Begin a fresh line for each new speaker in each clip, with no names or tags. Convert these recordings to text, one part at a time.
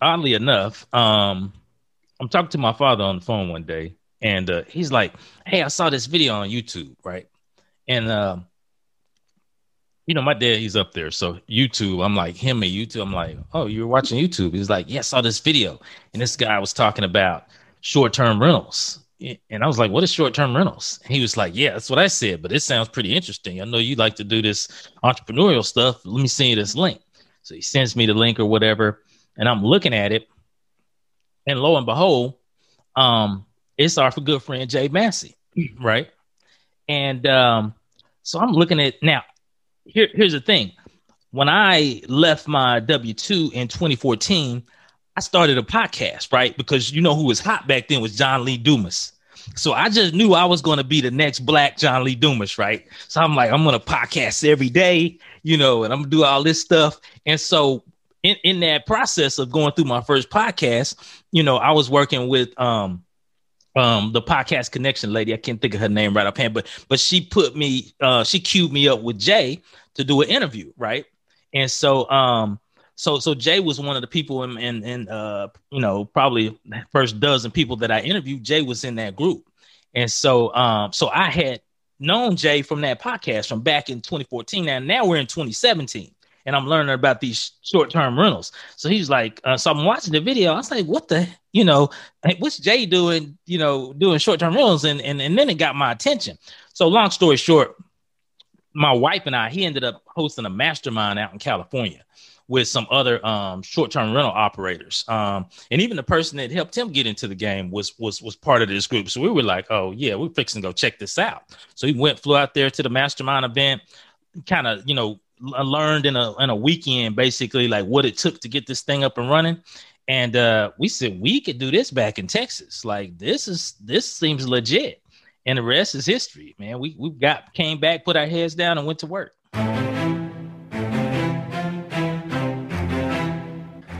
oddly enough, um, I'm talking to my father on the phone one day, and uh, he's like, "Hey, I saw this video on YouTube, right?" And uh, you know, my dad, he's up there. So YouTube, I'm like him and YouTube. I'm like, oh, you were watching YouTube? He's like, yeah, I saw this video, and this guy was talking about short-term rentals. And I was like, what is short-term rentals? And he was like, yeah, that's what I said, but it sounds pretty interesting. I know you like to do this entrepreneurial stuff. Let me send you this link. So he sends me the link or whatever, and I'm looking at it, and lo and behold, um, it's our good friend Jay Massey, right? And um, so I'm looking at now. Here, here's the thing: when I left my W two in 2014, I started a podcast, right? Because you know who was hot back then was John Lee Dumas. So I just knew I was going to be the next black John Lee Dumas, right? So I'm like, I'm going to podcast every day, you know, and I'm going to do all this stuff. And so in, in that process of going through my first podcast, you know, I was working with um um the podcast connection lady. I can't think of her name right offhand, but but she put me uh she queued me up with Jay to do an interview, right? And so um so so Jay was one of the people in in, in uh you know probably first dozen people that I interviewed. Jay was in that group, and so um so I had known Jay from that podcast from back in 2014. Now now we're in 2017 and I'm learning about these short term rentals. So he's like, uh, so I'm watching the video. I was like, what the, you know, what's Jay doing, you know, doing short term rentals? And, and, and then it got my attention. So long story short, my wife and I, he ended up hosting a mastermind out in California with some other um, short-term rental operators. Um, and even the person that helped him get into the game was was was part of this group. So we were like, oh yeah, we're fixing to go check this out. So he went, flew out there to the mastermind event, kind of, you know, learned in a in a weekend basically like what it took to get this thing up and running. And uh we said we could do this back in texas. Like this is this seems legit. And the rest is history man. We we got came back put our heads down and went to work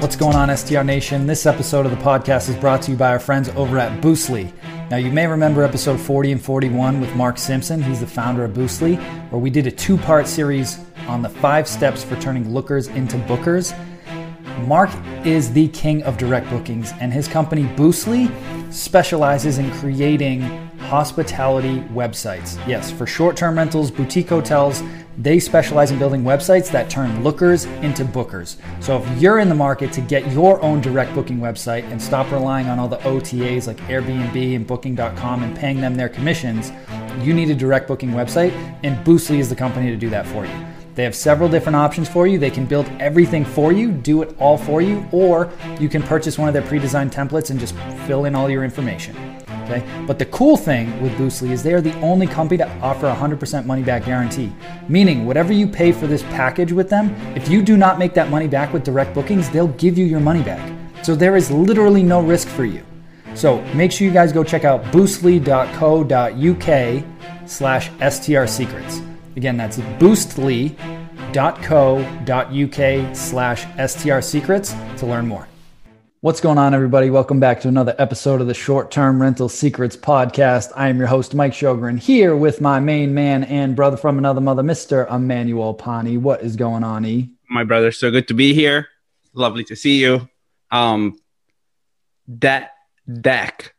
What's going on, STR Nation? This episode of the podcast is brought to you by our friends over at Boostly. Now, you may remember episode 40 and 41 with Mark Simpson. He's the founder of Boostly, where we did a two part series on the five steps for turning lookers into bookers. Mark is the king of direct bookings, and his company Boostly specializes in creating hospitality websites. Yes, for short term rentals, boutique hotels, they specialize in building websites that turn lookers into bookers. So if you're in the market to get your own direct booking website and stop relying on all the OTAs like Airbnb and Booking.com and paying them their commissions, you need a direct booking website, and Boostly is the company to do that for you. They have several different options for you. They can build everything for you, do it all for you, or you can purchase one of their pre designed templates and just fill in all your information. Okay? But the cool thing with Boostly is they are the only company to offer a 100% money back guarantee. Meaning, whatever you pay for this package with them, if you do not make that money back with direct bookings, they'll give you your money back. So there is literally no risk for you. So make sure you guys go check out boostly.co.uk slash STR secrets. Again, that's boostly.co.uk slash STR secrets to learn more. What's going on, everybody? Welcome back to another episode of the Short Term Rental Secrets Podcast. I am your host, Mike Shogren, here with my main man and brother from another mother, Mr. Emmanuel Pani. What is going on, E?
My brother, so good to be here. Lovely to see you. Um, that deck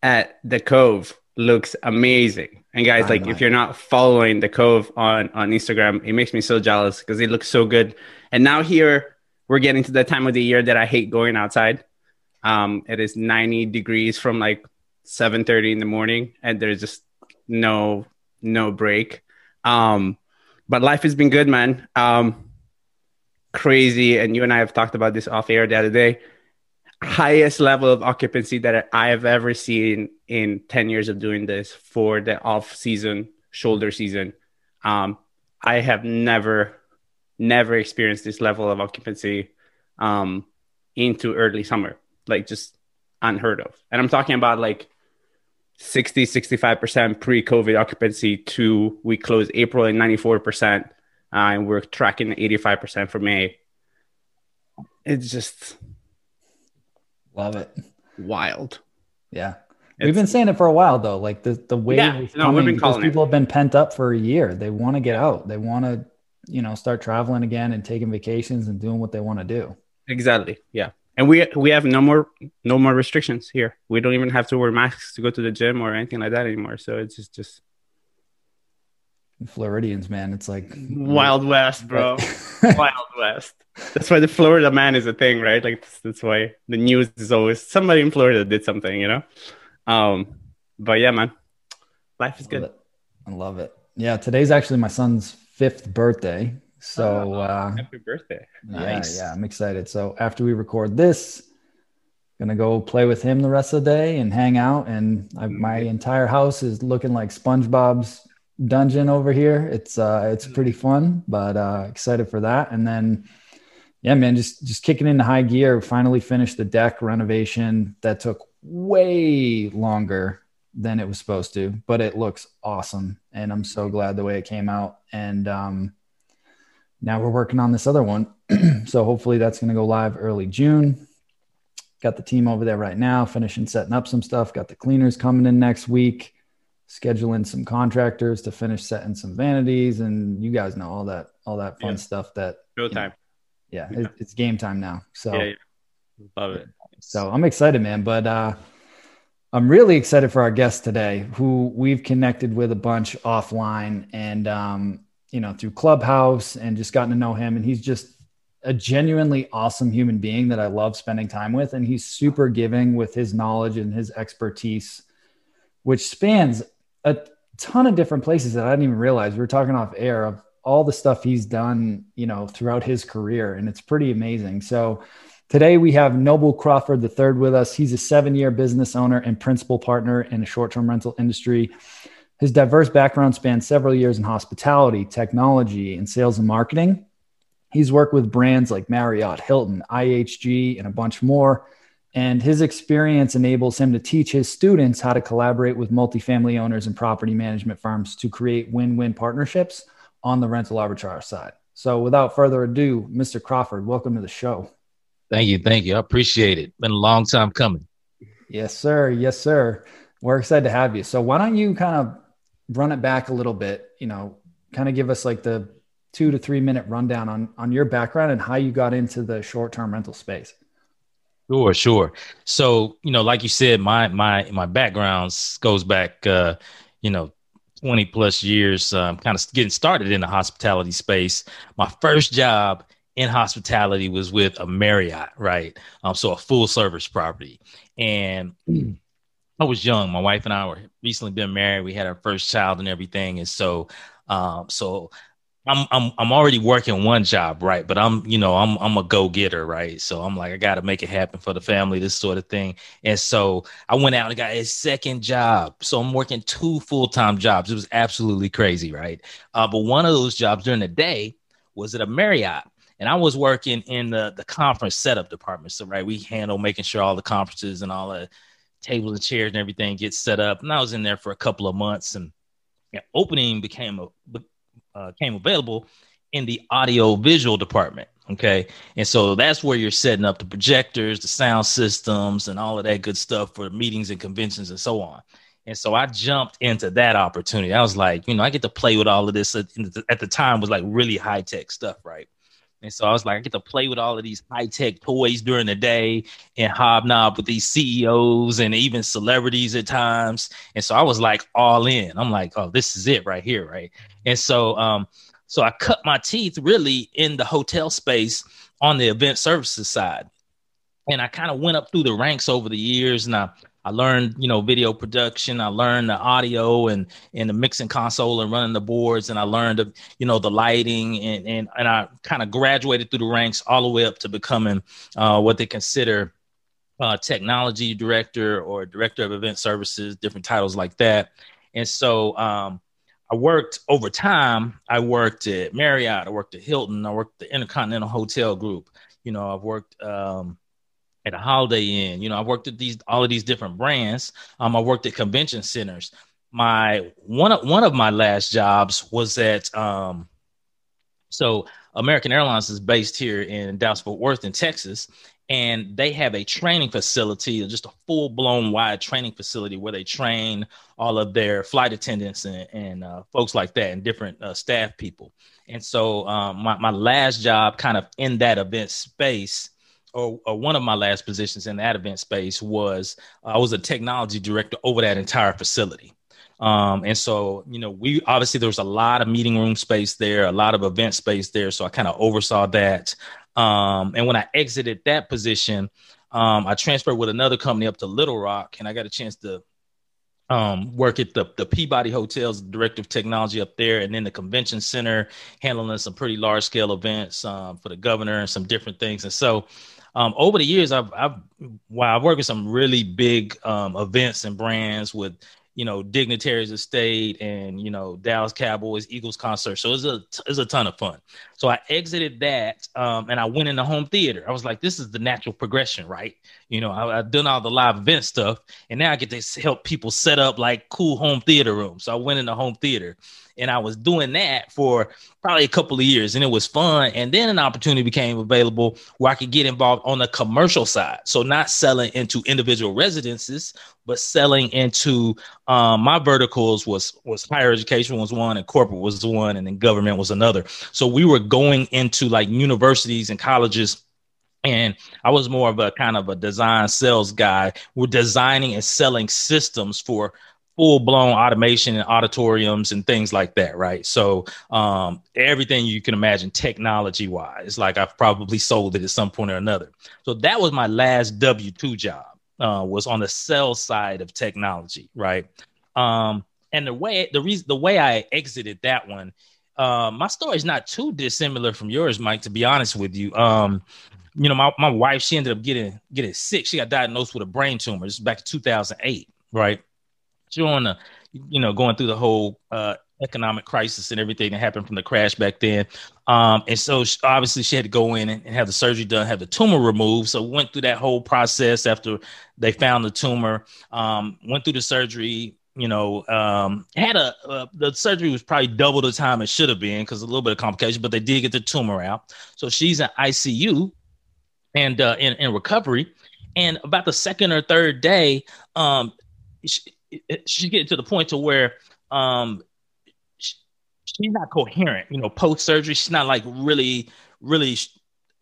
at the Cove looks amazing. And guys, like if you're not following the Cove on on Instagram, it makes me so jealous because it looks so good. And now here we're getting to the time of the year that I hate going outside. Um, it is 90 degrees from like 7:30 in the morning, and there's just no no break. Um, but life has been good, man. Um, crazy, and you and I have talked about this off air the other day. Highest level of occupancy that I have ever seen in 10 years of doing this for the off season shoulder season. Um, I have never never experienced this level of occupancy um, into early summer, like just unheard of. And I'm talking about like 60, 65% pre COVID occupancy to we closed April at 94%, uh, and we're tracking 85% for May. It's just
love it.
Wild.
Yeah. It's, we've been saying it for a while though. Like the, the wave yeah, no, people it. have been pent up for a year. They want to get out. They want to, you know, start traveling again and taking vacations and doing what they want to do.
Exactly. Yeah and we we have no more no more restrictions here. We don't even have to wear masks to go to the gym or anything like that anymore. So it's just just
Floridians, man. It's like
Wild West, bro. Wild West. That's why the Florida man is a thing, right? Like that's, that's, why the news is always somebody in Florida did something, you know. Um, but yeah, man, life is good.
I love it. Yeah, today's actually my son's fifth birthday. So oh, uh,
happy birthday!
Nice. Yeah, yeah, I'm excited. So after we record this, gonna go play with him the rest of the day and hang out. And I, mm-hmm. my entire house is looking like SpongeBob's dungeon over here. It's uh, it's mm-hmm. pretty fun, but uh, excited for that. And then, yeah, man, just just kicking into high gear. Finally finished the deck renovation that took way longer than it was supposed to, but it looks awesome, and I'm so glad the way it came out. And um, now we're working on this other one. so hopefully that's going to go live early June. Got the team over there right now, finishing setting up some stuff. Got the cleaners coming in next week, scheduling some contractors to finish setting some vanities, and you guys know all that all that fun yeah. stuff. That
time.
yeah, yeah. It, it's game time now. So yeah,
love it.
So I'm excited, man. But uh, I'm really excited for our guest today, who we've connected with a bunch offline, and um, you know, through Clubhouse and just gotten to know him. And he's just a genuinely awesome human being that I love spending time with. And he's super giving with his knowledge and his expertise, which spans a ton of different places that I didn't even realize. We were talking off air of all the stuff he's done, you know, throughout his career. And it's pretty amazing. So today we have Noble Crawford III with us. He's a seven year business owner and principal partner in the short term rental industry. His diverse background spans several years in hospitality, technology, and sales and marketing. He's worked with brands like Marriott, Hilton, IHG, and a bunch more. And his experience enables him to teach his students how to collaborate with multifamily owners and property management firms to create win win partnerships on the rental arbitrage side. So, without further ado, Mr. Crawford, welcome to the show.
Thank you. Thank you. I appreciate it. Been a long time coming.
Yes, sir. Yes, sir. We're excited to have you. So, why don't you kind of run it back a little bit, you know, kind of give us like the two to three minute rundown on on your background and how you got into the short term rental space.
Sure, sure. So, you know, like you said, my my my background goes back, uh, you know, 20 plus years, um, kind of getting started in the hospitality space. My first job in hospitality was with a Marriott, right? Um, so a full service property. And I was young. My wife and I were recently been married. We had our first child and everything, and so, um, so I'm I'm I'm already working one job, right? But I'm you know I'm I'm a go getter, right? So I'm like I got to make it happen for the family, this sort of thing. And so I went out and got a second job. So I'm working two full time jobs. It was absolutely crazy, right? Uh, but one of those jobs during the day was at a Marriott and I was working in the the conference setup department. So right, we handle making sure all the conferences and all the tables and chairs and everything gets set up. And I was in there for a couple of months, and opening became a uh, came available in the audio visual department. Okay, and so that's where you're setting up the projectors, the sound systems, and all of that good stuff for meetings and conventions and so on. And so I jumped into that opportunity. I was like, you know, I get to play with all of this. At the time, was like really high tech stuff, right? And so I was like, I get to play with all of these high tech toys during the day and hobnob with these CEOs and even celebrities at times. And so I was like all in. I'm like, oh, this is it right here, right? And so, um, so I cut my teeth really in the hotel space on the event services side. And I kind of went up through the ranks over the years and I I learned, you know, video production. I learned the audio and and the mixing console and running the boards, and I learned, the, you know, the lighting, and and and I kind of graduated through the ranks all the way up to becoming uh, what they consider uh, technology director or director of event services, different titles like that. And so um, I worked over time. I worked at Marriott. I worked at Hilton. I worked at the Intercontinental Hotel Group. You know, I've worked um, at a Holiday Inn. You know, I worked at these all of these different brands. Um, I worked at convention centers. My one of one of my last jobs was at um, so American Airlines is based here in Dallas Fort Worth in Texas, and they have a training facility, just a full blown wide training facility where they train all of their flight attendants and, and uh, folks like that and different uh, staff people. And so um, my, my last job kind of in that event space or, or, one of my last positions in that event space was I was a technology director over that entire facility. Um, and so, you know, we obviously there was a lot of meeting room space there, a lot of event space there. So I kind of oversaw that. Um, and when I exited that position, um, I transferred with another company up to Little Rock, and I got a chance to um, work at the, the Peabody Hotels, director of technology up there, and then the convention center, handling some pretty large scale events um, for the governor and some different things. And so, um, over the years, I've I've wow, I've worked with some really big um, events and brands with you know dignitaries of state and you know Dallas Cowboys Eagles concert. So it's a it's a ton of fun. So I exited that um, and I went into home theater. I was like, this is the natural progression, right? You know, I, have done all the live event stuff, and now I get to help people set up like cool home theater rooms. So I went into home theater, and I was doing that for probably a couple of years, and it was fun. And then an opportunity became available where I could get involved on the commercial side. So not selling into individual residences, but selling into um, my verticals was was higher education was one, and corporate was one, and then government was another. So we were going into like universities and colleges and I was more of a kind of a design sales guy. We're designing and selling systems for full blown automation and auditoriums and things like that, right? So um, everything you can imagine technology wise, like I've probably sold it at some point or another. So that was my last W two job. Uh, was on the sales side of technology, right? Um, and the way the reason the way I exited that one, uh, my story is not too dissimilar from yours, Mike. To be honest with you, um, you know, my, my wife she ended up getting getting sick. She got diagnosed with a brain tumor. This is back in 2008, right? during the, you know, going through the whole uh, economic crisis and everything that happened from the crash back then. Um, and so she, obviously she had to go in and, and, have the surgery done, have the tumor removed. So went through that whole process after they found the tumor. Um, went through the surgery. You know, um, had a uh, the surgery was probably double the time it should have been because a little bit of complication, but they did get the tumor out. So she's in ICU and uh, in, in recovery. And about the second or third day, um, she, she's getting to the point to where um she, she's not coherent you know post surgery she's not like really really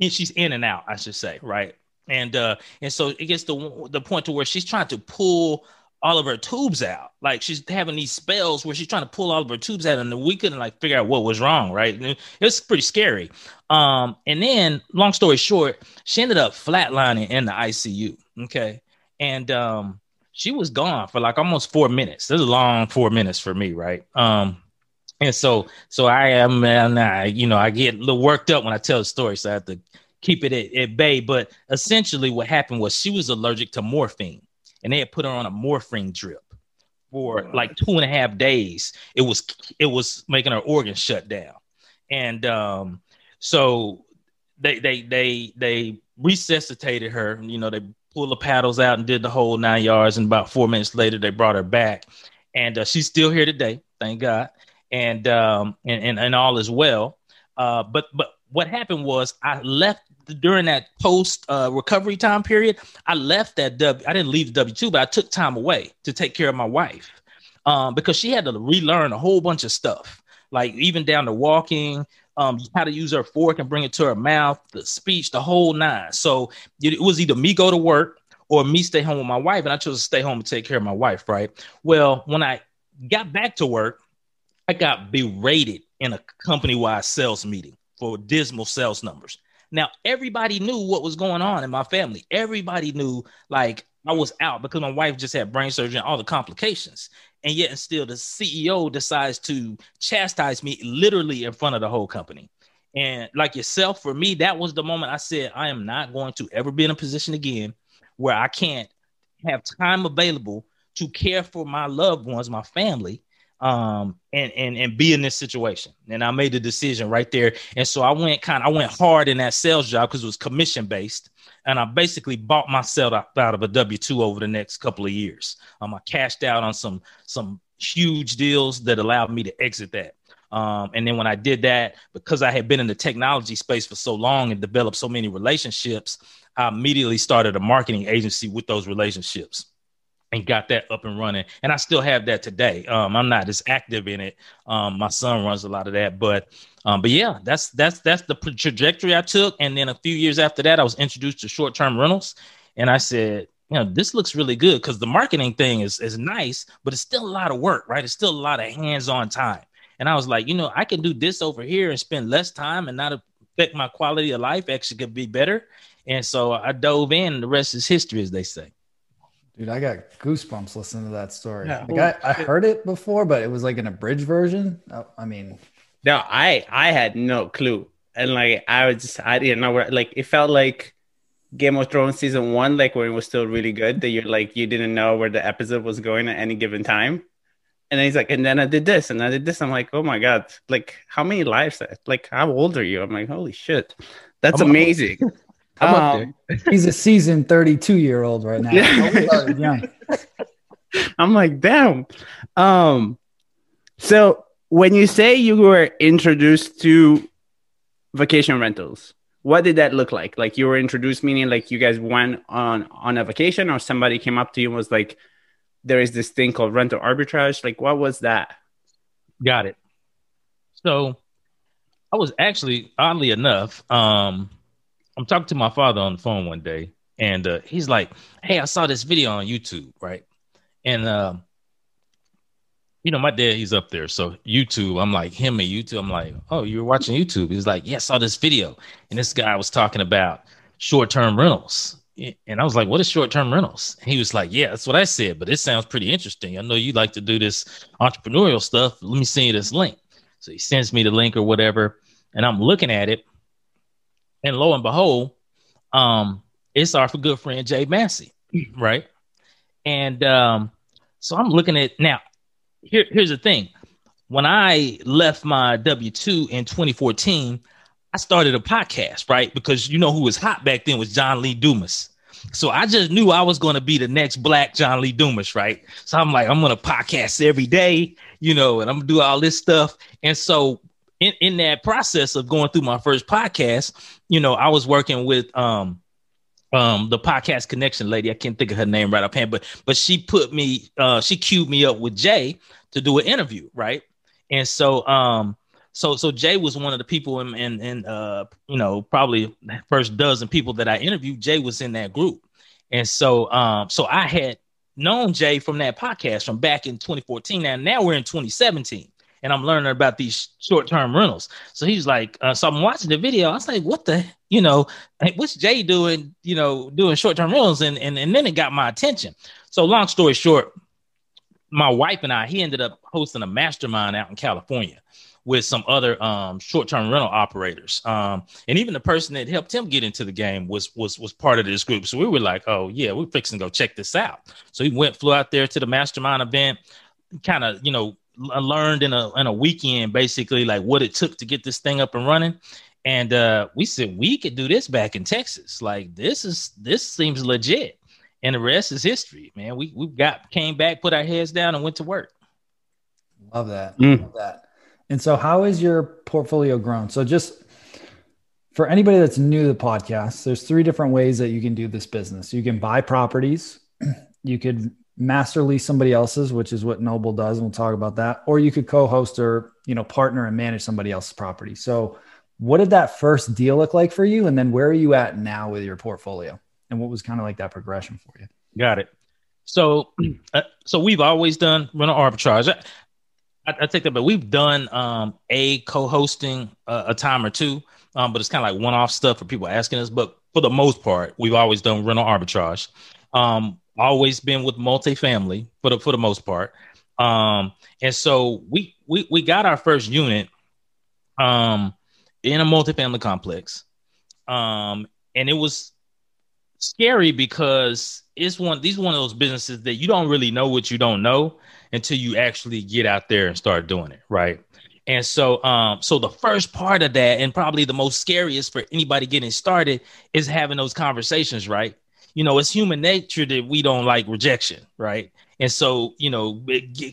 and she's in and out i should say right and uh and so it gets to the point to where she's trying to pull all of her tubes out like she's having these spells where she's trying to pull all of her tubes out and we couldn't like figure out what was wrong right it was pretty scary um and then long story short she ended up flatlining in the icu okay and um she was gone for like almost four minutes. This is a long four minutes for me, right? Um, and so so I am, and I, you know, I get a little worked up when I tell the story, so I have to keep it at, at bay. But essentially, what happened was she was allergic to morphine, and they had put her on a morphine drip for like two and a half days. It was it was making her organs shut down, and um, so they they they they resuscitated her. You know, they pulled the paddles out and did the whole nine yards. And about four minutes later, they brought her back, and uh, she's still here today, thank God. And um, and, and, and all is well. Uh, but but what happened was I left during that post uh, recovery time period. I left that W. I didn't leave the W two, but I took time away to take care of my wife um, because she had to relearn a whole bunch of stuff, like even down to walking, um, how to use her fork and bring it to her mouth, the speech, the whole nine. So it was either me go to work or me stay home with my wife, and I chose to stay home and take care of my wife. Right. Well, when I got back to work, I got berated in a company-wide sales meeting for dismal sales numbers. Now everybody knew what was going on in my family. Everybody knew like I was out because my wife just had brain surgery and all the complications and yet and still the CEO decides to chastise me literally in front of the whole company. And like yourself, for me, that was the moment I said, I am not going to ever be in a position again where I can't have time available to care for my loved ones, my family, um, and and and be in this situation. And I made the decision right there. And so I went kind of I went hard in that sales job because it was commission based. And I basically bought myself out, of a W two over the next couple of years. Um, I cashed out on some some huge deals that allowed me to exit that. Um, and then when I did that, because I had been in the technology space for so long and developed so many relationships, I immediately started a marketing agency with those relationships and got that up and running. And I still have that today. Um, I'm not as active in it. Um, my son runs a lot of that, but um, but yeah, that's that's that's the trajectory I took. And then a few years after that, I was introduced to short term rentals, and I said, you know, this looks really good because the marketing thing is is nice, but it's still a lot of work, right? It's still a lot of hands on time. And I was like, you know, I can do this over here and spend less time and not affect my quality of life. Actually, could be better. And so I dove in. The rest is history, as they say.
Dude, I got goosebumps listening to that story. Yeah. Like I, I heard it before, but it was like an abridged version. I mean,
no, I I had no clue, and like I was just I didn't know where. Like it felt like Game of Thrones season one, like when it was still really good. That you're like you didn't know where the episode was going at any given time. And then he's like, and then I did this, and I did this. I'm like, oh my god, like how many lives? Like how old are you? I'm like, holy shit, that's I'm amazing.
Um, he's a seasoned 32 year old right now. Yeah.
I'm like, damn. Um, so when you say you were introduced to vacation rentals, what did that look like? Like you were introduced, meaning like you guys went on on a vacation, or somebody came up to you and was like, there is this thing called rental arbitrage. Like, what was that?
Got it. So, I was actually, oddly enough, um, I'm talking to my father on the phone one day, and uh, he's like, "Hey, I saw this video on YouTube, right?" And uh, you know, my dad, he's up there, so YouTube. I'm like him and YouTube. I'm like, "Oh, you were watching YouTube?" He's like, "Yeah, I saw this video, and this guy was talking about short-term rentals." And I was like, what is short term rentals? And he was like, yeah, that's what I said, but it sounds pretty interesting. I know you like to do this entrepreneurial stuff. Let me send you this link. So he sends me the link or whatever. And I'm looking at it. And lo and behold, um, it's our good friend Jay Massey, right? And um, so I'm looking at now. Here, here's the thing. When I left my W 2 in 2014, I started a podcast, right? Because you know who was hot back then was John Lee Dumas. So I just knew I was going to be the next black John Lee Dumas, right? So I'm like, I'm going to podcast every day, you know, and I'm going to do all this stuff. And so in, in that process of going through my first podcast, you know, I was working with um um the podcast connection lady. I can't think of her name right offhand, but but she put me uh she queued me up with Jay to do an interview, right? And so um so so Jay was one of the people in in, in uh you know probably first dozen people that I interviewed. Jay was in that group, and so um so I had known Jay from that podcast from back in 2014. Now now we're in 2017 and I'm learning about these short term rentals. So he's like, uh, so I'm watching the video. I was like, what the, you know, what's Jay doing, you know, doing short term rentals? And, and, and then it got my attention. So long story short, my wife and I, he ended up hosting a mastermind out in California with some other um, short-term rental operators. Um, and even the person that helped him get into the game was was was part of this group. So we were like, oh yeah, we're fixing to go check this out. So he went, flew out there to the mastermind event, kind of, you know, learned in a in a weekend basically like what it took to get this thing up and running. And uh, we said we could do this back in Texas. Like this is this seems legit. And the rest is history, man. We we got came back, put our heads down, and went to work.
Love that. Mm. Love that. And so, how is your portfolio grown? So, just for anybody that's new to the podcast, there's three different ways that you can do this business. You can buy properties, you could master lease somebody else's, which is what Noble does, and we'll talk about that, or you could co-host or you know partner and manage somebody else's property. So, what did that first deal look like for you, and then where are you at now with your portfolio, and what was kind of like that progression for you?
Got it. So, uh, so we've always done rental arbitrage. I, I take that, but we've done um, a co-hosting uh, a time or two, um, but it's kind of like one-off stuff for people asking us. But for the most part, we've always done rental arbitrage. Um, always been with multifamily for the for the most part. Um, and so we we we got our first unit um, in a multifamily complex. Um, and it was scary because it's one these one of those businesses that you don't really know what you don't know until you actually get out there and start doing it, right? And so, um, so the first part of that, and probably the most scariest for anybody getting started, is having those conversations, right? You know, it's human nature that we don't like rejection, right? And so, you know,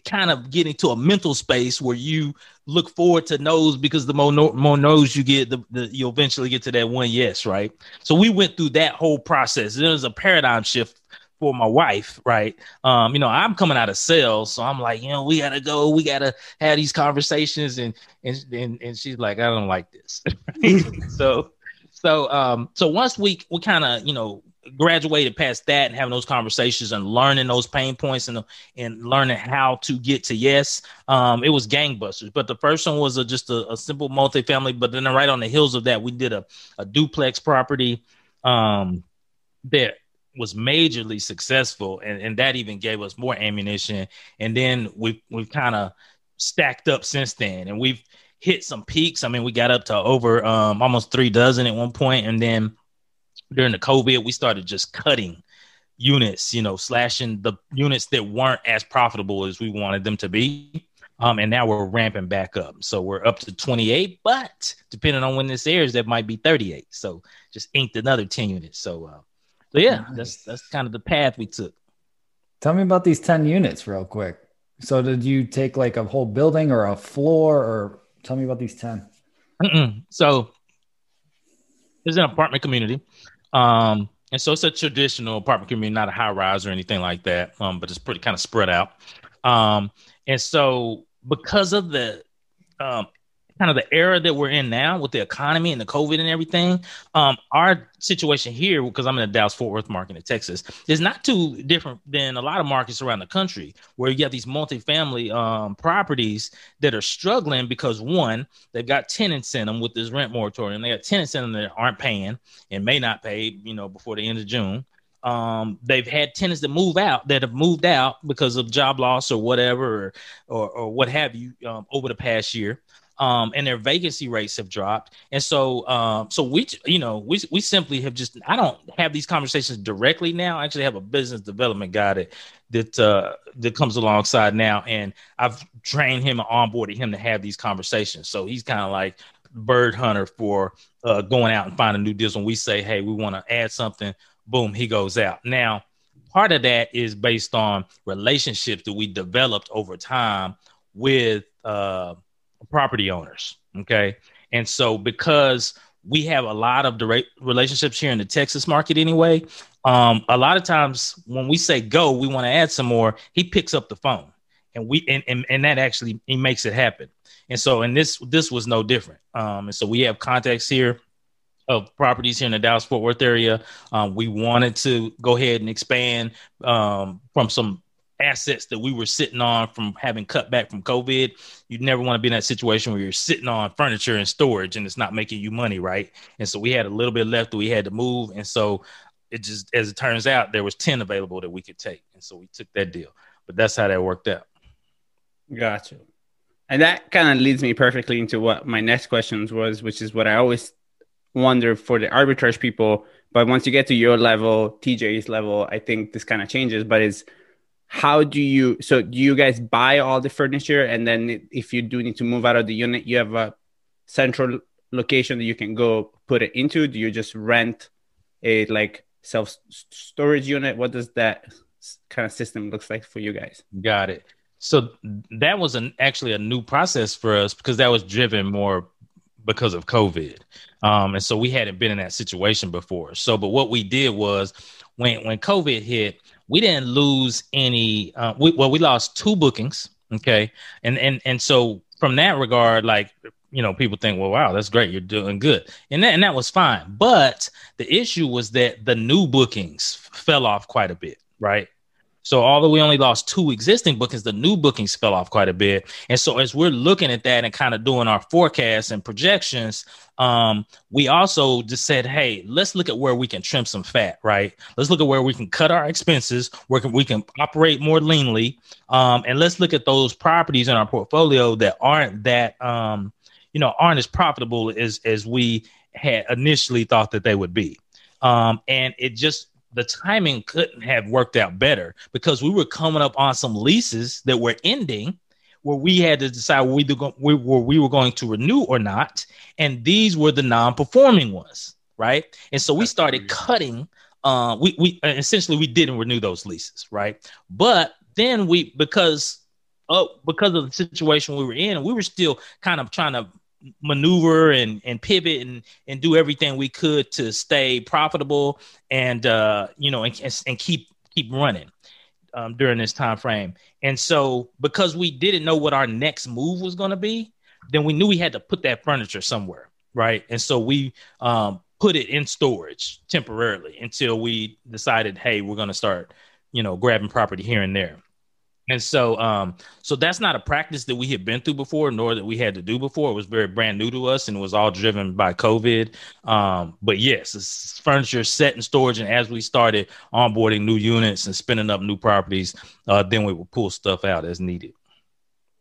kind of getting to a mental space where you look forward to no's because the more more no's you get, the, the you'll eventually get to that one yes, right? So we went through that whole process. It was a paradigm shift for my wife, right? Um, you know, I'm coming out of sales, so I'm like, you know, we gotta go, we gotta have these conversations, and and and, and she's like, I don't like this. so so um so once we we kind of you know graduated past that and having those conversations and learning those pain points and and learning how to get to yes um it was gangbusters. But the first one was a, just a, a simple multifamily but then right on the heels of that we did a, a duplex property um that was majorly successful and, and that even gave us more ammunition. And then we've we've kind of stacked up since then and we've hit some peaks. I mean we got up to over um, almost three dozen at one point and then during the covid we started just cutting units you know slashing the units that weren't as profitable as we wanted them to be um, and now we're ramping back up so we're up to 28 but depending on when this airs that might be 38 so just inked another 10 units so uh, so yeah, nice. that's that's kind of the path we took.
Tell me about these 10 units real quick. So did you take like a whole building or a floor or tell me about these 10?
Mm-mm. So it's an apartment community. Um, and so it's a traditional apartment community, not a high rise or anything like that. Um, but it's pretty kind of spread out. Um, and so because of the um, kind of the era that we're in now with the economy and the COVID and everything, um, our situation here, because I'm in the Dallas Fort Worth market in Texas, is not too different than a lot of markets around the country where you have these multifamily um, properties that are struggling because one, they've got tenants in them with this rent moratorium. They got tenants in them that aren't paying and may not pay, you know, before the end of June. Um, they've had tenants that move out that have moved out because of job loss or whatever, or or, or what have you, um, over the past year um, and their vacancy rates have dropped. And so, um, so we, you know, we we simply have just. I don't have these conversations directly now. I actually have a business development guy that that uh, that comes alongside now, and I've trained him and onboarded him to have these conversations. So he's kind of like bird hunter for uh, going out and finding new deals. When we say, "Hey, we want to add something," boom, he goes out. Now, part of that is based on relationships that we developed over time with. Uh, property owners. Okay. And so because we have a lot of direct relationships here in the Texas market anyway, um, a lot of times when we say go, we want to add some more, he picks up the phone and we and, and, and that actually he makes it happen. And so and this this was no different. Um, and so we have contacts here of properties here in the Dallas Fort Worth area. Um, we wanted to go ahead and expand um, from some assets that we were sitting on from having cut back from COVID. You never want to be in that situation where you're sitting on furniture and storage and it's not making you money, right? And so we had a little bit left that we had to move. And so it just as it turns out, there was 10 available that we could take. And so we took that deal. But that's how that worked out.
Gotcha. And that kind of leads me perfectly into what my next questions was, which is what I always wonder for the arbitrage people. But once you get to your level, TJ's level, I think this kind of changes. But it's how do you so do you guys buy all the furniture and then if you do need to move out of the unit you have a central location that you can go put it into? Do you just rent a like self storage unit? What does that kind of system looks like for you guys?
Got it. So that was an actually a new process for us because that was driven more because of covid. Um, and so we hadn't been in that situation before. So but what we did was when when covid hit we didn't lose any. Uh, we, well, we lost two bookings. Okay, and and and so from that regard, like you know, people think, well, wow, that's great, you're doing good, and that and that was fine. But the issue was that the new bookings fell off quite a bit, right? So although we only lost two existing bookings, the new bookings fell off quite a bit. And so as we're looking at that and kind of doing our forecasts and projections, um, we also just said, hey, let's look at where we can trim some fat, right? Let's look at where we can cut our expenses, where can, we can operate more leanly, um, and let's look at those properties in our portfolio that aren't that, um, you know, aren't as profitable as as we had initially thought that they would be. Um, and it just the timing couldn't have worked out better because we were coming up on some leases that were ending where we had to decide where we, where we were going to renew or not. And these were the non performing ones, right? And so we started cutting. Uh, we, we essentially we didn't renew those leases, right? But then we because oh because of the situation we were in, we were still kind of trying to maneuver and and pivot and and do everything we could to stay profitable and uh you know and, and keep keep running um, during this time frame. And so because we didn't know what our next move was going to be then we knew we had to put that furniture somewhere right? And so we um put it in storage temporarily until we decided hey we're going to start you know grabbing property here and there and so, um, so that's not a practice that we had been through before, nor that we had to do before. It was very brand new to us, and it was all driven by COVID. Um, but yes, furniture set in storage, and as we started onboarding new units and spinning up new properties, uh, then we would pull stuff out as needed.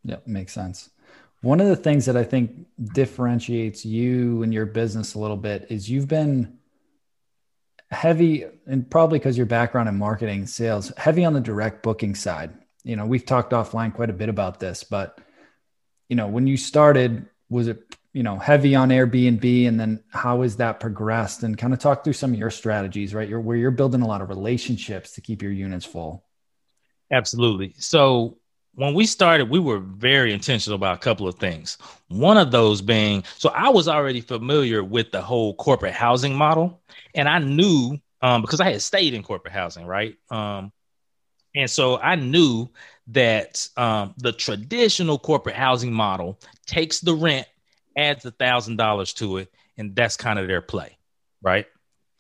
Yep, makes sense. One of the things that I think differentiates you and your business a little bit is you've been heavy, and probably because your background in marketing sales, heavy on the direct booking side you know, we've talked offline quite a bit about this, but you know, when you started, was it, you know, heavy on Airbnb and then how has that progressed and kind of talk through some of your strategies, right? You're where you're building a lot of relationships to keep your units full.
Absolutely. So when we started, we were very intentional about a couple of things. One of those being, so I was already familiar with the whole corporate housing model, and I knew um, because I had stayed in corporate housing, right? Um, and so I knew that um, the traditional corporate housing model takes the rent, adds a thousand dollars to it, and that's kind of their play, right?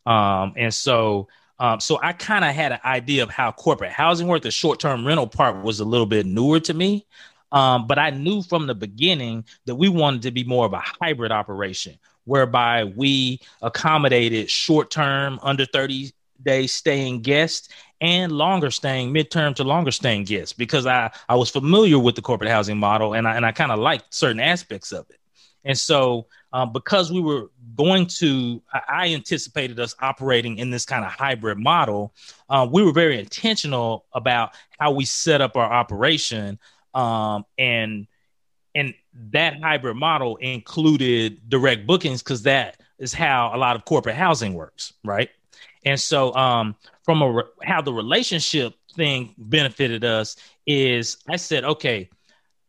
Um, and so, um, so I kind of had an idea of how corporate housing worked. The short-term rental part was a little bit newer to me, um, but I knew from the beginning that we wanted to be more of a hybrid operation, whereby we accommodated short-term, under thirty day staying guests and longer staying midterm to longer staying guests because I, I was familiar with the corporate housing model and I, and I kind of liked certain aspects of it. And so, uh, because we were going to, I anticipated us operating in this kind of hybrid model. Uh, we were very intentional about how we set up our operation, um, and and that hybrid model included direct bookings because that is how a lot of corporate housing works, right? And so, um, from a re- how the relationship thing benefited us is I said, okay,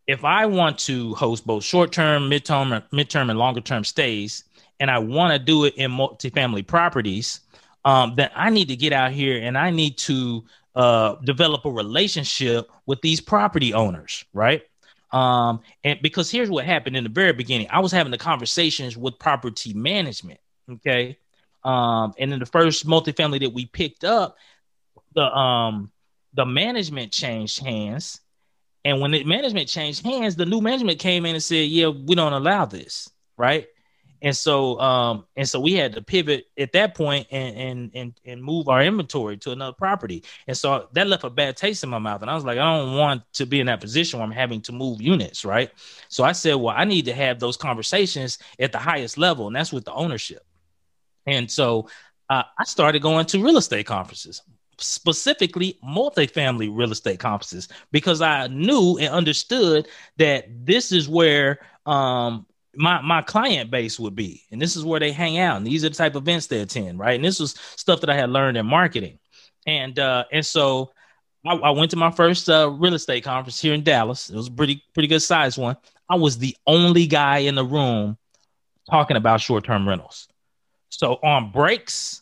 if I want to host both short term, midterm, midterm, and longer term stays, and I want to do it in multifamily properties, um, then I need to get out here and I need to uh, develop a relationship with these property owners, right? Um, and because here's what happened in the very beginning, I was having the conversations with property management. Okay, um, and then the first multifamily that we picked up, the um the management changed hands. And when the management changed hands, the new management came in and said, "Yeah, we don't allow this." Right? And so um and so we had to pivot at that point and and and and move our inventory to another property. And so that left a bad taste in my mouth. And I was like, I don't want to be in that position where I'm having to move units, right? So I said, well, I need to have those conversations at the highest level, and that's with the ownership. And so uh, I started going to real estate conferences, specifically multifamily real estate conferences, because I knew and understood that this is where um, my my client base would be, and this is where they hang out, and these are the type of events they attend, right? And this was stuff that I had learned in marketing, and uh, and so I, went to my first uh, real estate conference here in Dallas. It was a pretty pretty good sized one. I was the only guy in the room talking about short term rentals. So on breaks,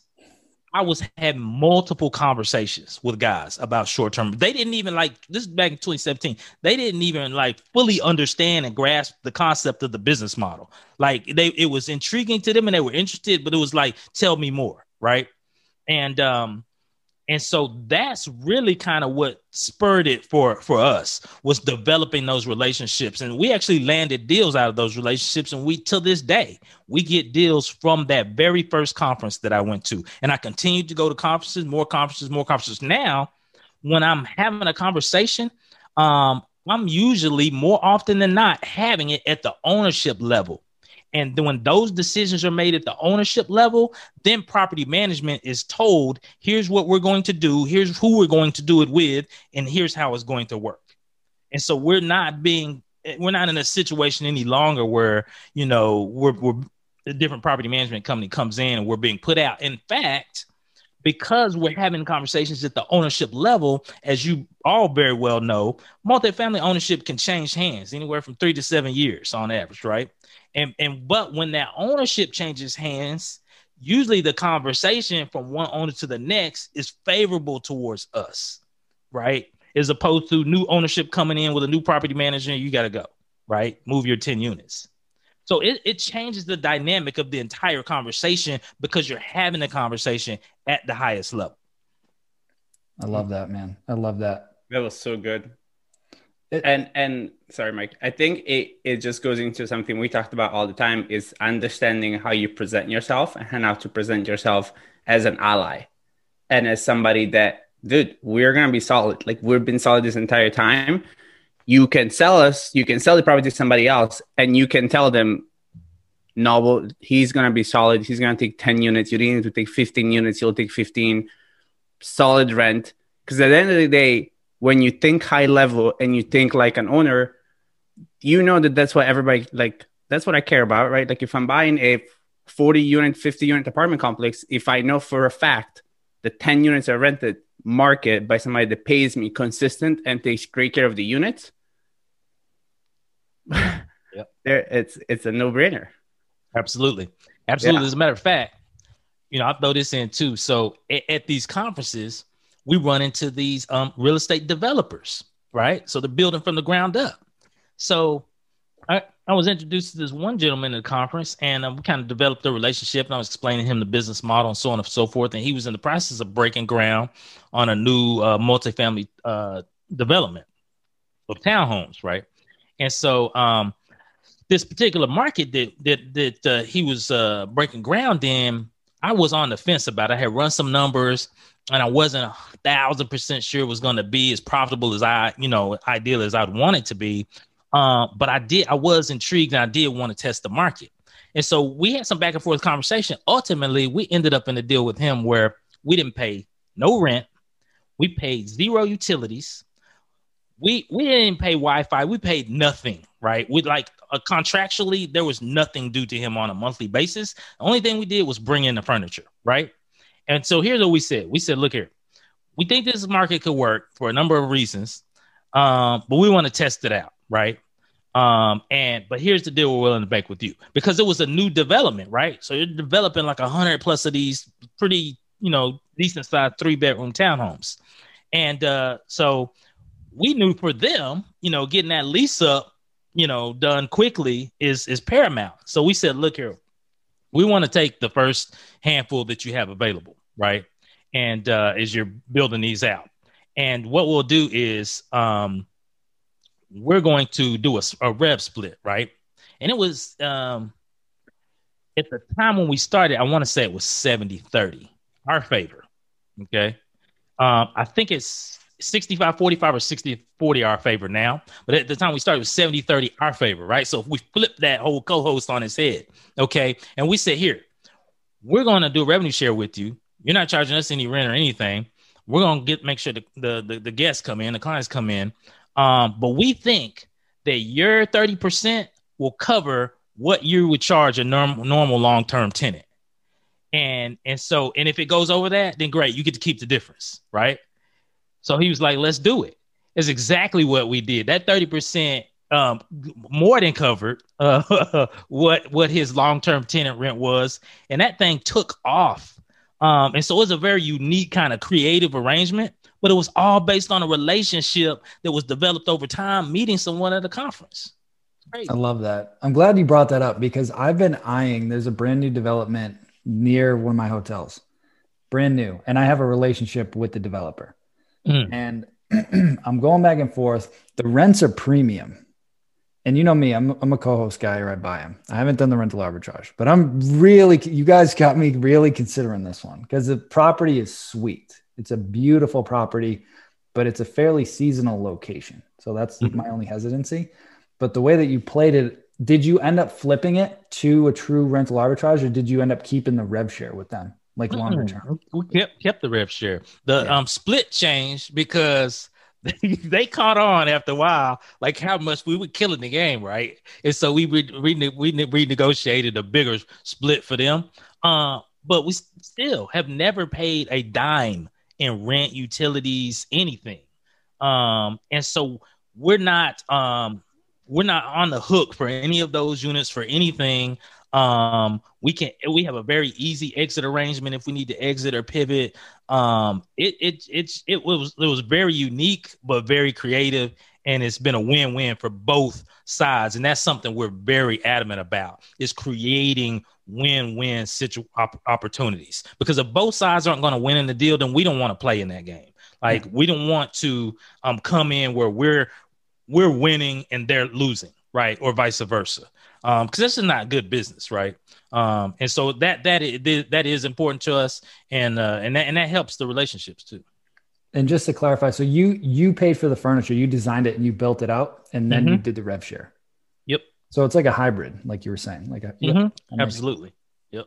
I was having multiple conversations with guys about short term. They didn't even like this is back in 2017. They didn't even like fully understand and grasp the concept of the business model. Like they it was intriguing to them and they were interested, but it was like, tell me more, right? And um and so that's really kind of what spurred it for for us was developing those relationships. And we actually landed deals out of those relationships and we till this day we get deals from that very first conference that i went to. And i continue to go to conferences more conferences more conferences. Now when i'm having a conversation um i'm usually more often than not having it at the ownership level And when those decisions are made at the ownership level, then property management is told, here's what we're going to do, here's who we're going to do it with, and here's how it's going to work. And so we're not being we're not in a situation any longer where, you know, we're we're a different property management company comes in and we're being put out. In fact, because we're having conversations at the ownership level, as you all very well know, multifamily ownership can change hands anywhere from three to seven years on average, right? And and but when that ownership changes hands, usually the conversation from one owner to the next is favorable towards us, right? As opposed to new ownership coming in with a new property manager, you got to go, right? Move your 10 units. So it, it changes the dynamic of the entire conversation because you're having a conversation at the highest level.
I love that, man. I love that.
That was so good. It, and and sorry, Mike. I think it it just goes into something we talked about all the time is understanding how you present yourself and how to present yourself as an ally and as somebody that, dude, we're gonna be solid. Like we've been solid this entire time you can sell us, you can sell the property to somebody else, and you can tell them, no, he's gonna be solid. He's gonna take 10 units. You didn't need to take 15 units, he'll take 15. Solid rent. Because at the end of the day, when you think high level and you think like an owner, you know that that's what everybody like. That's what I care about, right? Like if I'm buying a 40 unit, 50 unit apartment complex, if I know for a fact the 10 units are rented market by somebody that pays me consistent and takes great care of the units, yep. there it's it's a no brainer.
Absolutely, absolutely. Yeah. As a matter of fact, you know, I'll throw this in too. So at, at these conferences, we run into these um, real estate developers, right? So they're building from the ground up. So I, I was introduced to this one gentleman at the conference, and um, we kind of developed a relationship. And I was explaining him the business model and so on and so forth. And he was in the process of breaking ground on a new uh, multifamily uh, development of townhomes, right? And so, um, this particular market that that that uh, he was uh, breaking ground in, I was on the fence about. I had run some numbers, and I wasn't a thousand percent sure it was going to be as profitable as I, you know, ideal as I'd want it to be. Uh, but I did, I was intrigued and I did want to test the market. And so we had some back and forth conversation. Ultimately, we ended up in a deal with him where we didn't pay no rent, we paid zero utilities. We we didn't pay Wi-Fi. We paid nothing, right? We like uh, contractually there was nothing due to him on a monthly basis. The only thing we did was bring in the furniture, right? And so here's what we said. We said, look here, we think this market could work for a number of reasons, um, but we want to test it out, right? Um, and but here's the deal we're willing to make with you because it was a new development, right? So you're developing like a hundred plus of these pretty, you know, decent sized three bedroom townhomes. And uh, so we knew for them, you know, getting that lease up, you know, done quickly is is paramount. So we said, look here, we want to take the first handful that you have available, right? And uh, as you're building these out, and what we'll do is um, we're going to do a, a rev split, right? And it was um, at the time when we started, I want to say it was 70 30, our favor. Okay. Um, I think it's 65 45 or 60 40 our favor now. But at the time we started, it was 70 30 our favor, right? So if we flip that whole co host on his head, okay, and we said, here, we're going to do revenue share with you. You're not charging us any rent or anything. We're going to get make sure the, the, the, the guests come in, the clients come in. Um, but we think that your 30% will cover what you would charge a norm, normal long-term tenant. And and so and if it goes over that, then great, you get to keep the difference, right? So he was like, let's do it. It's exactly what we did. That 30% um, more than covered uh, what what his long-term tenant rent was, and that thing took off. Um, and so it's a very unique kind of creative arrangement but it was all based on a relationship that was developed over time, meeting someone at a conference.
Great. I love that. I'm glad you brought that up because I've been eyeing, there's a brand new development near one of my hotels, brand new. And I have a relationship with the developer. Mm. And I'm going back and forth. The rents are premium. And you know me, I'm, I'm a co-host guy right by him. I haven't done the rental arbitrage, but I'm really, you guys got me really considering this one because the property is sweet. It's a beautiful property, but it's a fairly seasonal location. So that's mm-hmm. my only hesitancy. But the way that you played it did you end up flipping it to a true rental arbitrage or did you end up keeping the rev share with them like longer term?
We kept kept the rev share. The yeah. um split changed because they, caught on after a while, like how much we were killing the game, right? And so we re- re- we renegotiated a bigger split for them. Uh, but we still have never paid a dime in rent, utilities, anything. Um, and so we're not um we're not on the hook for any of those units for anything. Um, we can we have a very easy exit arrangement if we need to exit or pivot. Um, it it it's it was it was very unique but very creative, and it's been a win win for both sides, and that's something we're very adamant about is creating win win situ op- opportunities because if both sides aren't going to win in the deal, then we don't want to play in that game. Like we don't want to um come in where we're we're winning and they're losing, right? Or vice versa. Um, because this is not good business, right? Um, and so that that is, that is important to us, and uh, and that and that helps the relationships too.
And just to clarify, so you you paid for the furniture, you designed it, and you built it out, and then mm-hmm. you did the rev share.
Yep.
So it's like a hybrid, like you were saying, like a
mm-hmm. absolutely. Yep.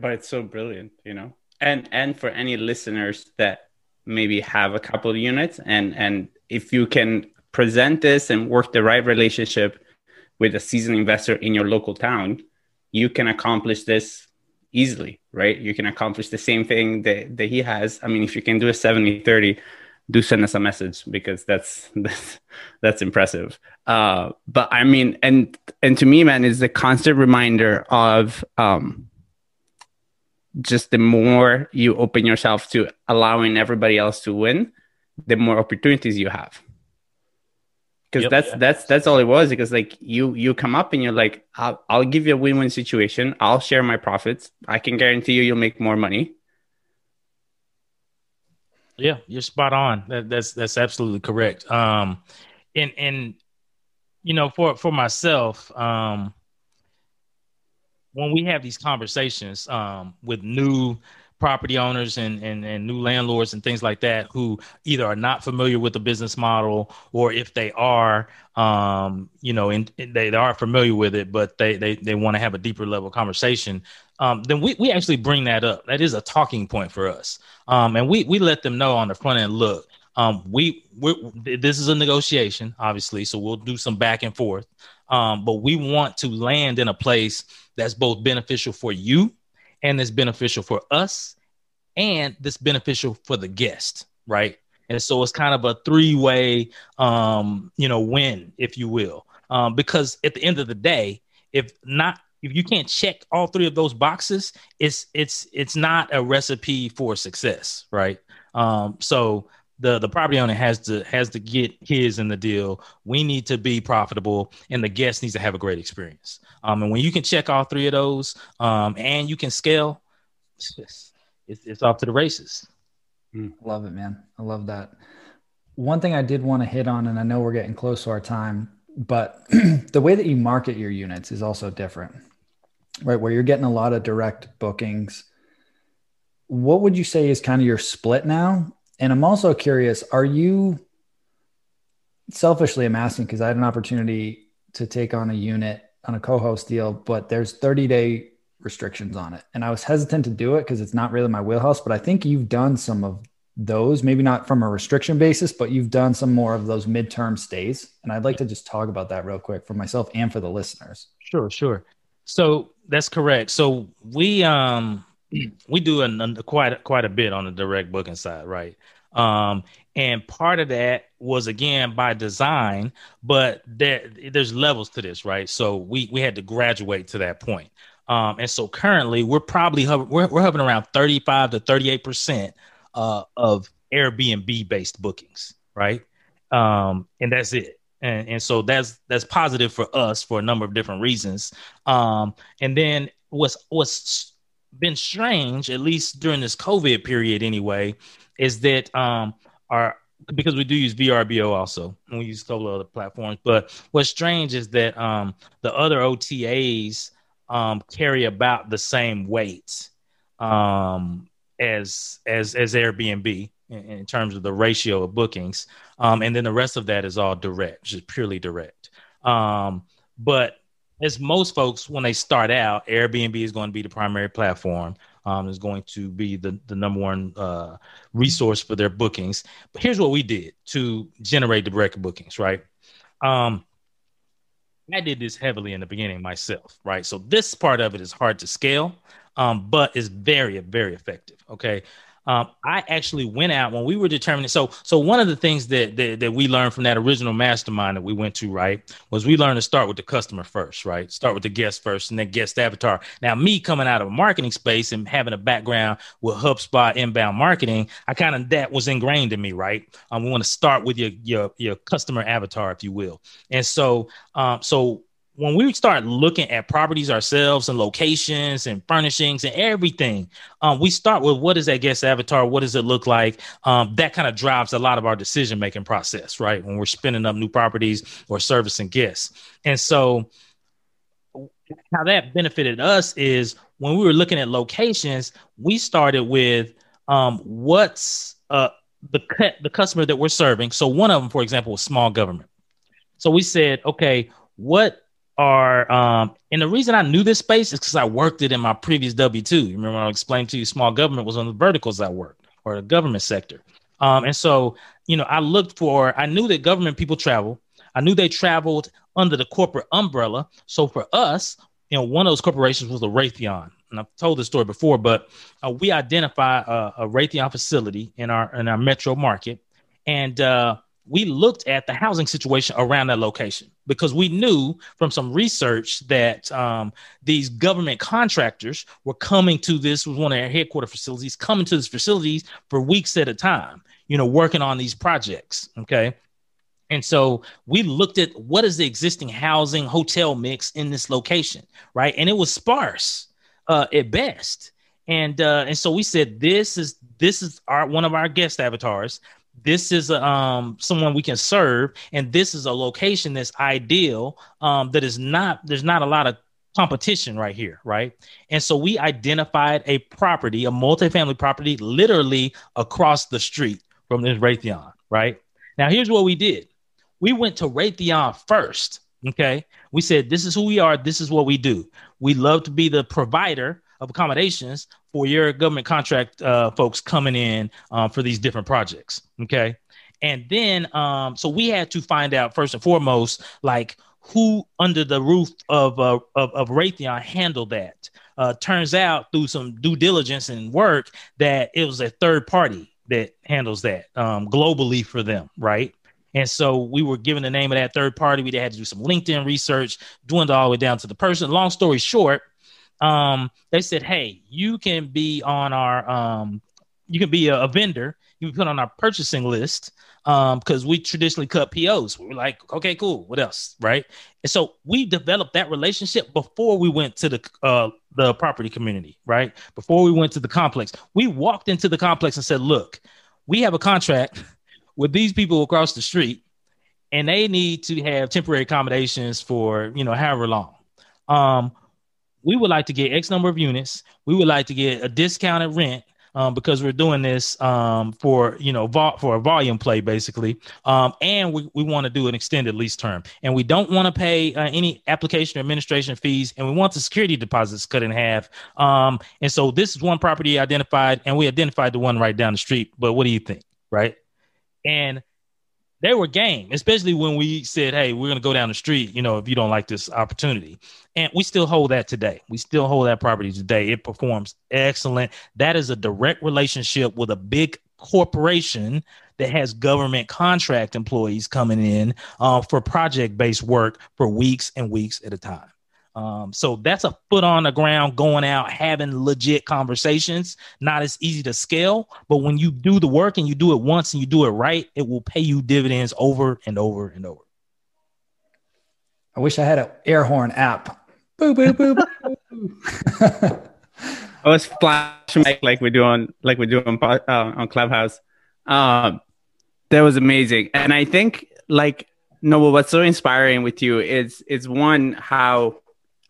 But it's so brilliant, you know. And and for any listeners that maybe have a couple of units, and and if you can present this and work the right relationship with a seasoned investor in your local town, you can accomplish this easily, right? You can accomplish the same thing that, that he has. I mean, if you can do a 70 30, do send us a message because that's that's, that's impressive. Uh, but I mean, and and to me, man, is the constant reminder of um, just the more you open yourself to allowing everybody else to win, the more opportunities you have because yep, that's that's that's all it was because like you you come up and you're like I'll, I'll give you a win-win situation. I'll share my profits. I can guarantee you you'll make more money.
Yeah you're spot on. That, that's that's absolutely correct. Um and and you know for for myself um when we have these conversations um with new property owners and, and, and new landlords and things like that who either are not familiar with the business model or if they are um, you know in, they, they are familiar with it but they they, they want to have a deeper level conversation um, then we, we actually bring that up. That is a talking point for us. Um, and we we let them know on the front end look um, we this is a negotiation obviously so we'll do some back and forth. Um, but we want to land in a place that's both beneficial for you and it's beneficial for us and this beneficial for the guest, right? And so it's kind of a three-way um, you know, win, if you will. Um, because at the end of the day, if not if you can't check all three of those boxes, it's it's it's not a recipe for success, right? Um, so the the property owner has to has to get his in the deal. We need to be profitable, and the guest needs to have a great experience. Um, and when you can check all three of those, um, and you can scale, it's, it's, it's off to the races.
Mm. Love it, man. I love that. One thing I did want to hit on, and I know we're getting close to our time, but the way that you market your units is also different, right? Where you're getting a lot of direct bookings. What would you say is kind of your split now? And I'm also curious, are you selfishly I'm asking because I had an opportunity to take on a unit on a co-host deal, but there's 30 day restrictions on it. And I was hesitant to do it because it's not really my wheelhouse, but I think you've done some of those, maybe not from a restriction basis, but you've done some more of those midterm stays. And I'd like to just talk about that real quick for myself and for the listeners.
Sure, sure. So that's correct. So we um we do a, a, quite quite a bit on the direct booking side, right? Um, and part of that was again by design, but there, there's levels to this, right? So we we had to graduate to that point. Um, and so currently we're probably we're, we're hovering around 35 to 38 percent uh, of Airbnb based bookings, right? Um, and that's it. And, and so that's that's positive for us for a number of different reasons. Um, and then what's what's been strange, at least during this COVID period anyway, is that um our because we do use VRBO also, and we use a couple of other platforms. But what's strange is that um the other OTAs um carry about the same weight um as as as Airbnb in, in terms of the ratio of bookings. Um and then the rest of that is all direct, just purely direct. Um but as most folks when they start out, Airbnb is going to be the primary platform. Um, is going to be the the number one uh, resource for their bookings. But here's what we did to generate the record bookings, right? Um, I did this heavily in the beginning myself, right? So this part of it is hard to scale, um, but is very, very effective. Okay um, I actually went out when we were determining. So, so one of the things that, that, that we learned from that original mastermind that we went to, right, was we learned to start with the customer first, right? Start with the guest first, and then guest avatar. Now, me coming out of a marketing space and having a background with HubSpot inbound marketing, I kind of that was ingrained in me, right? Um, we want to start with your your your customer avatar, if you will, and so um, so when we start looking at properties ourselves and locations and furnishings and everything, um, we start with what is that guest avatar? What does it look like? Um, that kind of drives a lot of our decision making process, right? When we're spinning up new properties or servicing guests. And so, how that benefited us is when we were looking at locations, we started with um, what's uh, the the customer that we're serving. So one of them, for example, was small government. So we said, okay, what are um and the reason I knew this space is because I worked it in my previous W two. Remember I explained to you small government was one of the verticals I worked or the government sector. Um, and so you know I looked for I knew that government people travel. I knew they traveled under the corporate umbrella. So for us, you know, one of those corporations was a Raytheon. And I've told this story before, but uh, we identify a, a Raytheon facility in our in our metro market, and uh, we looked at the housing situation around that location because we knew from some research that um, these government contractors were coming to this was one of their headquarter facilities coming to this facilities for weeks at a time you know working on these projects okay? And so we looked at what is the existing housing hotel mix in this location right? And it was sparse uh, at best. And uh, and so we said this is this is our one of our guest avatars this is um someone we can serve and this is a location that's ideal um that is not there's not a lot of competition right here right? And so we identified a property a multifamily property literally across the street from this raytheon right? Now here's what we did. We went to raytheon first okay? We said this is who we are. This is what we do. We love to be the provider of accommodations for your government contract uh, folks coming in um, for these different projects. Okay. And then, um, so we had to find out first and foremost, like who under the roof of, uh, of, of Raytheon handled that. Uh, turns out through some due diligence and work that it was a third party that handles that um, globally for them, right? And so we were given the name of that third party. We had to do some LinkedIn research, doing dwindle all the way down to the person. Long story short, um, they said, "Hey, you can be on our um, you can be a, a vendor. You can put on our purchasing list um, because we traditionally cut POs. We're like, okay, cool. What else, right? And so we developed that relationship before we went to the uh, the property community, right? Before we went to the complex, we walked into the complex and said, look, we have a contract with these people across the street, and they need to have temporary accommodations for you know however long." Um, we would like to get X number of units. We would like to get a discounted rent um, because we're doing this um, for you know vol- for a volume play basically, um, and we, we want to do an extended lease term, and we don't want to pay uh, any application or administration fees, and we want the security deposits cut in half. Um, and so this is one property identified, and we identified the one right down the street. But what do you think, right? And they were game, especially when we said, "Hey, we're going to go down the street." You know, if you don't like this opportunity, and we still hold that today. We still hold that property today. It performs excellent. That is a direct relationship with a big corporation that has government contract employees coming in uh, for project based work for weeks and weeks at a time. Um, so that's a foot on the ground, going out, having legit conversations. Not as easy to scale, but when you do the work and you do it once and you do it right, it will pay you dividends over and over and over.
I wish I had an air horn app. Boo boo boo. boo.
I was flashing like we do on like we do on uh, on Clubhouse. Um, that was amazing, and I think like no, what's so inspiring with you is is one how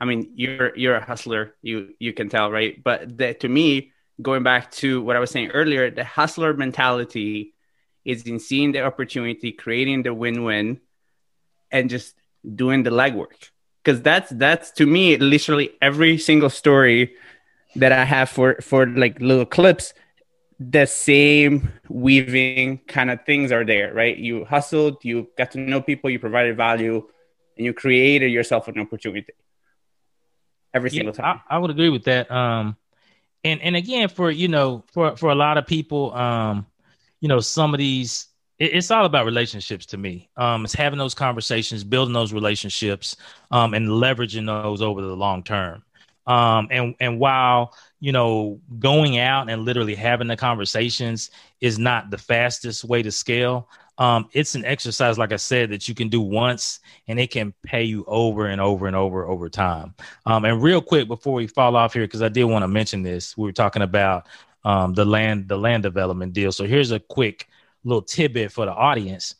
I mean, you're you're a hustler. You you can tell, right? But the, to me, going back to what I was saying earlier, the hustler mentality is in seeing the opportunity, creating the win-win, and just doing the legwork. because that's that's to me literally every single story that I have for for like little clips. The same weaving kind of things are there, right? You hustled, you got to know people, you provided value, and you created yourself an opportunity every single yeah, time.
I, I, would agree with that. Um, and and again, for you know, for for a lot of people, um, you know, some of these it's all about relationships to me. Um, it's having those conversations, building those relationships, um, and leveraging those over the long term. Um, and and while you know going out and literally having the conversations is not the fastest way to scale, um, it's an exercise, like I said, that you can do once and it can pay you over and over and over over time. Um, and real quick before we fall off here, because I did want to mention this, we were talking about um, the land the land development deal. So here's a quick little tidbit for the audience.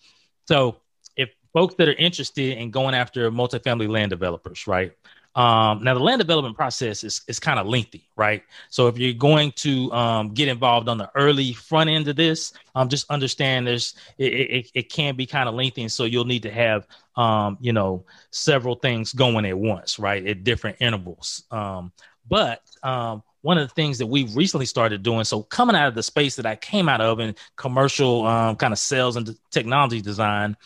So if folks that are interested in going after multifamily land developers, right? Um, now the land development process is, is kind of lengthy, right? So if you're going to um, get involved on the early front end of this, um, just understand there's it, it, it can be kind of lengthy, and so you'll need to have um, you know several things going at once, right, at different intervals. Um, but um, one of the things that we've recently started doing. So coming out of the space that I came out of in commercial kind of sales and technology design,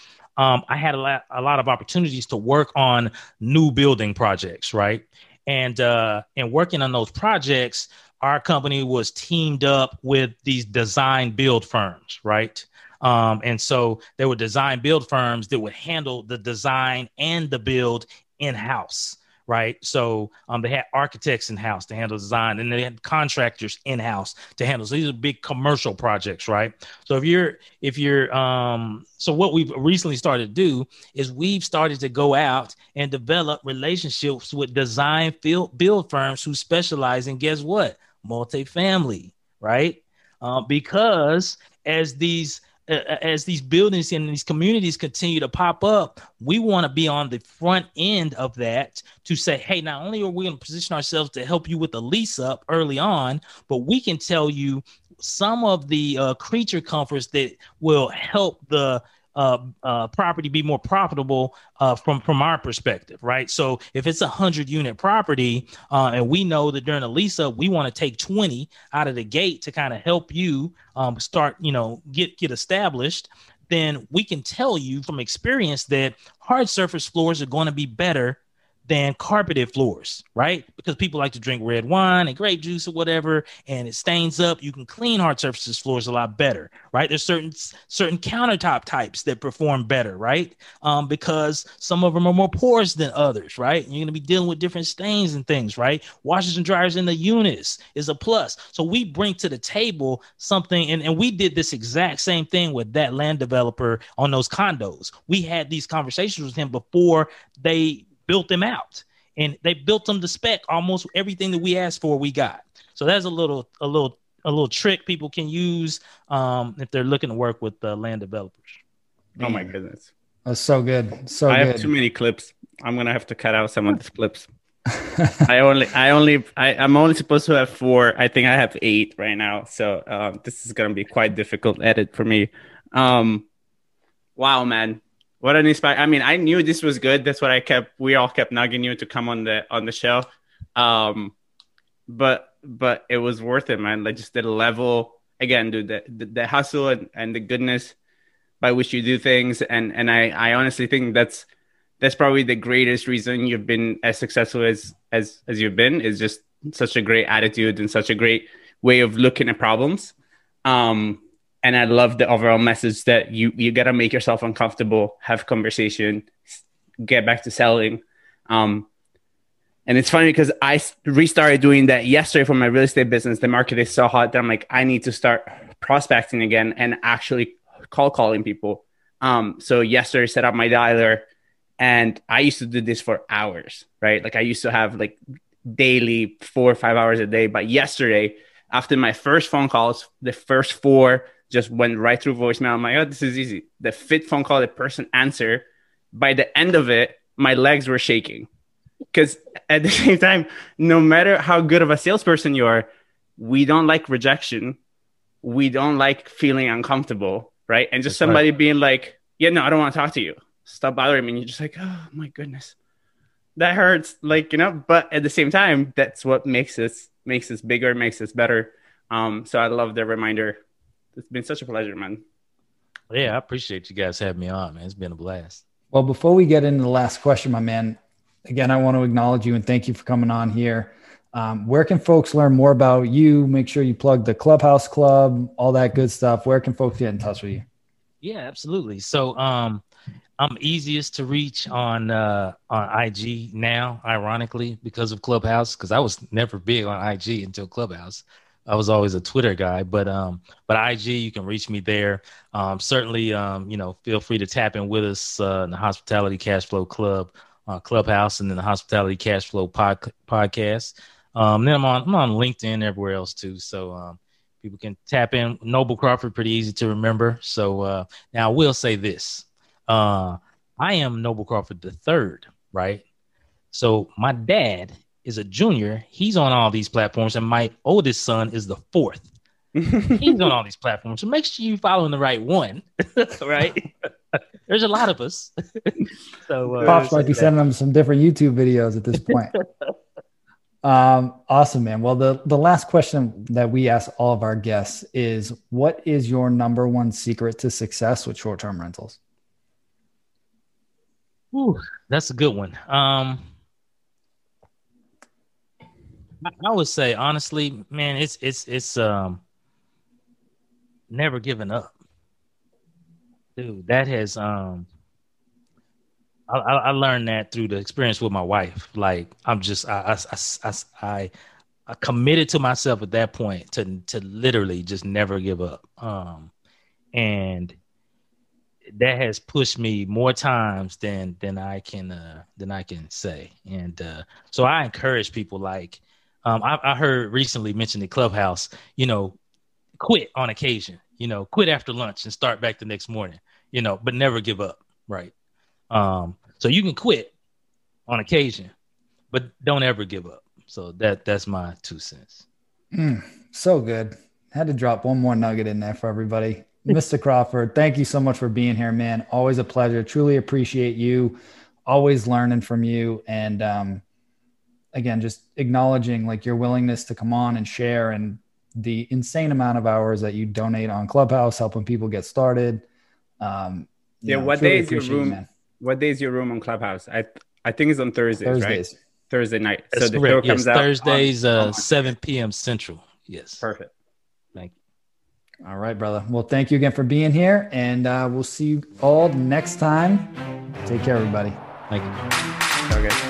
um, I had a lot, a lot of opportunities to work on new building projects, right? And uh, and working on those projects, our company was teamed up with these design build firms, right? Um, and so there were design build firms that would handle the design and the build in house right? So um, they had architects in house to handle design, and they had contractors in house to handle. So these are big commercial projects, right? So if you're if you're um, so what we've recently started to do is we've started to go out and develop relationships with design field build firms who specialize in guess what multifamily, right? Uh, because as these as these buildings and these communities continue to pop up, we want to be on the front end of that to say, hey, not only are we going to position ourselves to help you with the lease up early on, but we can tell you some of the uh, creature comforts that will help the uh, uh, property be more profitable uh, from from our perspective, right? So if it's a hundred unit property, uh, and we know that during a lease up, we want to take twenty out of the gate to kind of help you um, start, you know, get get established. Then we can tell you from experience that hard surface floors are going to be better than carpeted floors, right? Because people like to drink red wine and grape juice or whatever, and it stains up. You can clean hard surfaces floors a lot better, right? There's certain certain countertop types that perform better, right? Um, because some of them are more porous than others, right? You're gonna be dealing with different stains and things, right? Washers and dryers in the units is a plus. So we bring to the table something, and, and we did this exact same thing with that land developer on those condos. We had these conversations with him before they built them out. And they built them to spec almost everything that we asked for we got. So that's a little a little a little trick people can use um, if they're looking to work with uh, land developers.
Man. oh my goodness.
That's so good. So
i
good.
have too many clips. I'm gonna have to cut out some of these clips. I only i only I, i'm only supposed to have four. I think i have eight right now. So um, this is gonna be quite difficult edit for me. Um wow man what an inspire! I mean, I knew this was good. That's what I kept. We all kept nagging you to come on the on the show. Um, but but it was worth it, man. Like just the level again, dude. The the, the hustle and, and the goodness by which you do things, and and I I honestly think that's that's probably the greatest reason you've been as successful as as as you've been is just such a great attitude and such a great way of looking at problems. Um, and I love the overall message that you you gotta make yourself uncomfortable, have conversation, get back to selling. Um, and it's funny because I restarted doing that yesterday for my real estate business. The market is so hot that I'm like, I need to start prospecting again and actually call calling people. Um, so yesterday set up my dialer, and I used to do this for hours, right? Like I used to have like daily four or five hours a day, but yesterday after my first phone calls, the first four just went right through voicemail. I'm like, oh, this is easy. The fit phone call, the person answer. By the end of it, my legs were shaking. Because at the same time, no matter how good of a salesperson you are, we don't like rejection. We don't like feeling uncomfortable, right? And just That's somebody right. being like, yeah, no, I don't want to talk to you. Stop bothering me. And you're just like, oh my goodness. that hurts. Like you know, but at the same time, that's what makes us makes us bigger, makes us better. Um, so I love the reminder. It's been such a pleasure, man.
Yeah, I appreciate you guys having me on, man. It's been a blast.
Well, before we get into the last question, my man, again, I want to acknowledge you and thank you for coming on here. Um, where can folks learn more about you? Make sure you plug the Clubhouse Club, all that good stuff. Where can folks get in touch with you?
Yeah, absolutely. So, um, I'm easiest to reach on uh, on IG now, ironically, because of Clubhouse. Because I was never big on IG until Clubhouse. I was always a Twitter guy, but um, but IG, you can reach me there. Um, certainly, um, you know, feel free to tap in with us uh, in the Hospitality Cash Flow Club, uh, Clubhouse, and then the Hospitality Cash Flow pod- podcast. Um, then I'm on I'm on LinkedIn everywhere else too. So um, people can tap in. Noble Crawford, pretty easy to remember. So uh, now I will say this: uh, I am Noble Crawford the third, right? So my dad is a junior. He's on all these platforms, and my oldest son is the fourth. He's on all these platforms. So make sure you're following the right one, right? There's a lot of us.
so uh, Pops might be sending them some different YouTube videos at this point. um, awesome, man. Well, the the last question that we ask all of our guests is, what is your number one secret to success with short term rentals?
Ooh, that's a good one. Um, I would say honestly, man, it's it's it's um never giving up, dude. That has um, I, I learned that through the experience with my wife. Like I'm just I I I, I, I committed to myself at that point to to literally just never give up. Um, and that has pushed me more times than than I can uh, than I can say. And uh, so I encourage people like um, I, I heard recently mentioned the clubhouse. You know, quit on occasion. You know, quit after lunch and start back the next morning. You know, but never give up. Right. Um, so you can quit on occasion, but don't ever give up. So that that's my two cents.
Mm, so good. Had to drop one more nugget in there for everybody. Mr. Crawford, thank you so much for being here, man. Always a pleasure. Truly appreciate you. Always learning from you. And um, again, just acknowledging like your willingness to come on and share and the insane amount of hours that you donate on Clubhouse, helping people get started. Um,
yeah, know, what day is your room? You, what day is your room on Clubhouse? I I think it's on Thursdays, Thursdays. right? Thursday night.
That's so the correct. show comes yes, out Thursdays, on, uh, on 7 p.m. Central. Yes.
Perfect.
Thank you.
All right, brother. Well, thank you again for being here, and uh, we'll see you all next time. Take care, everybody.
Thank you.
Okay.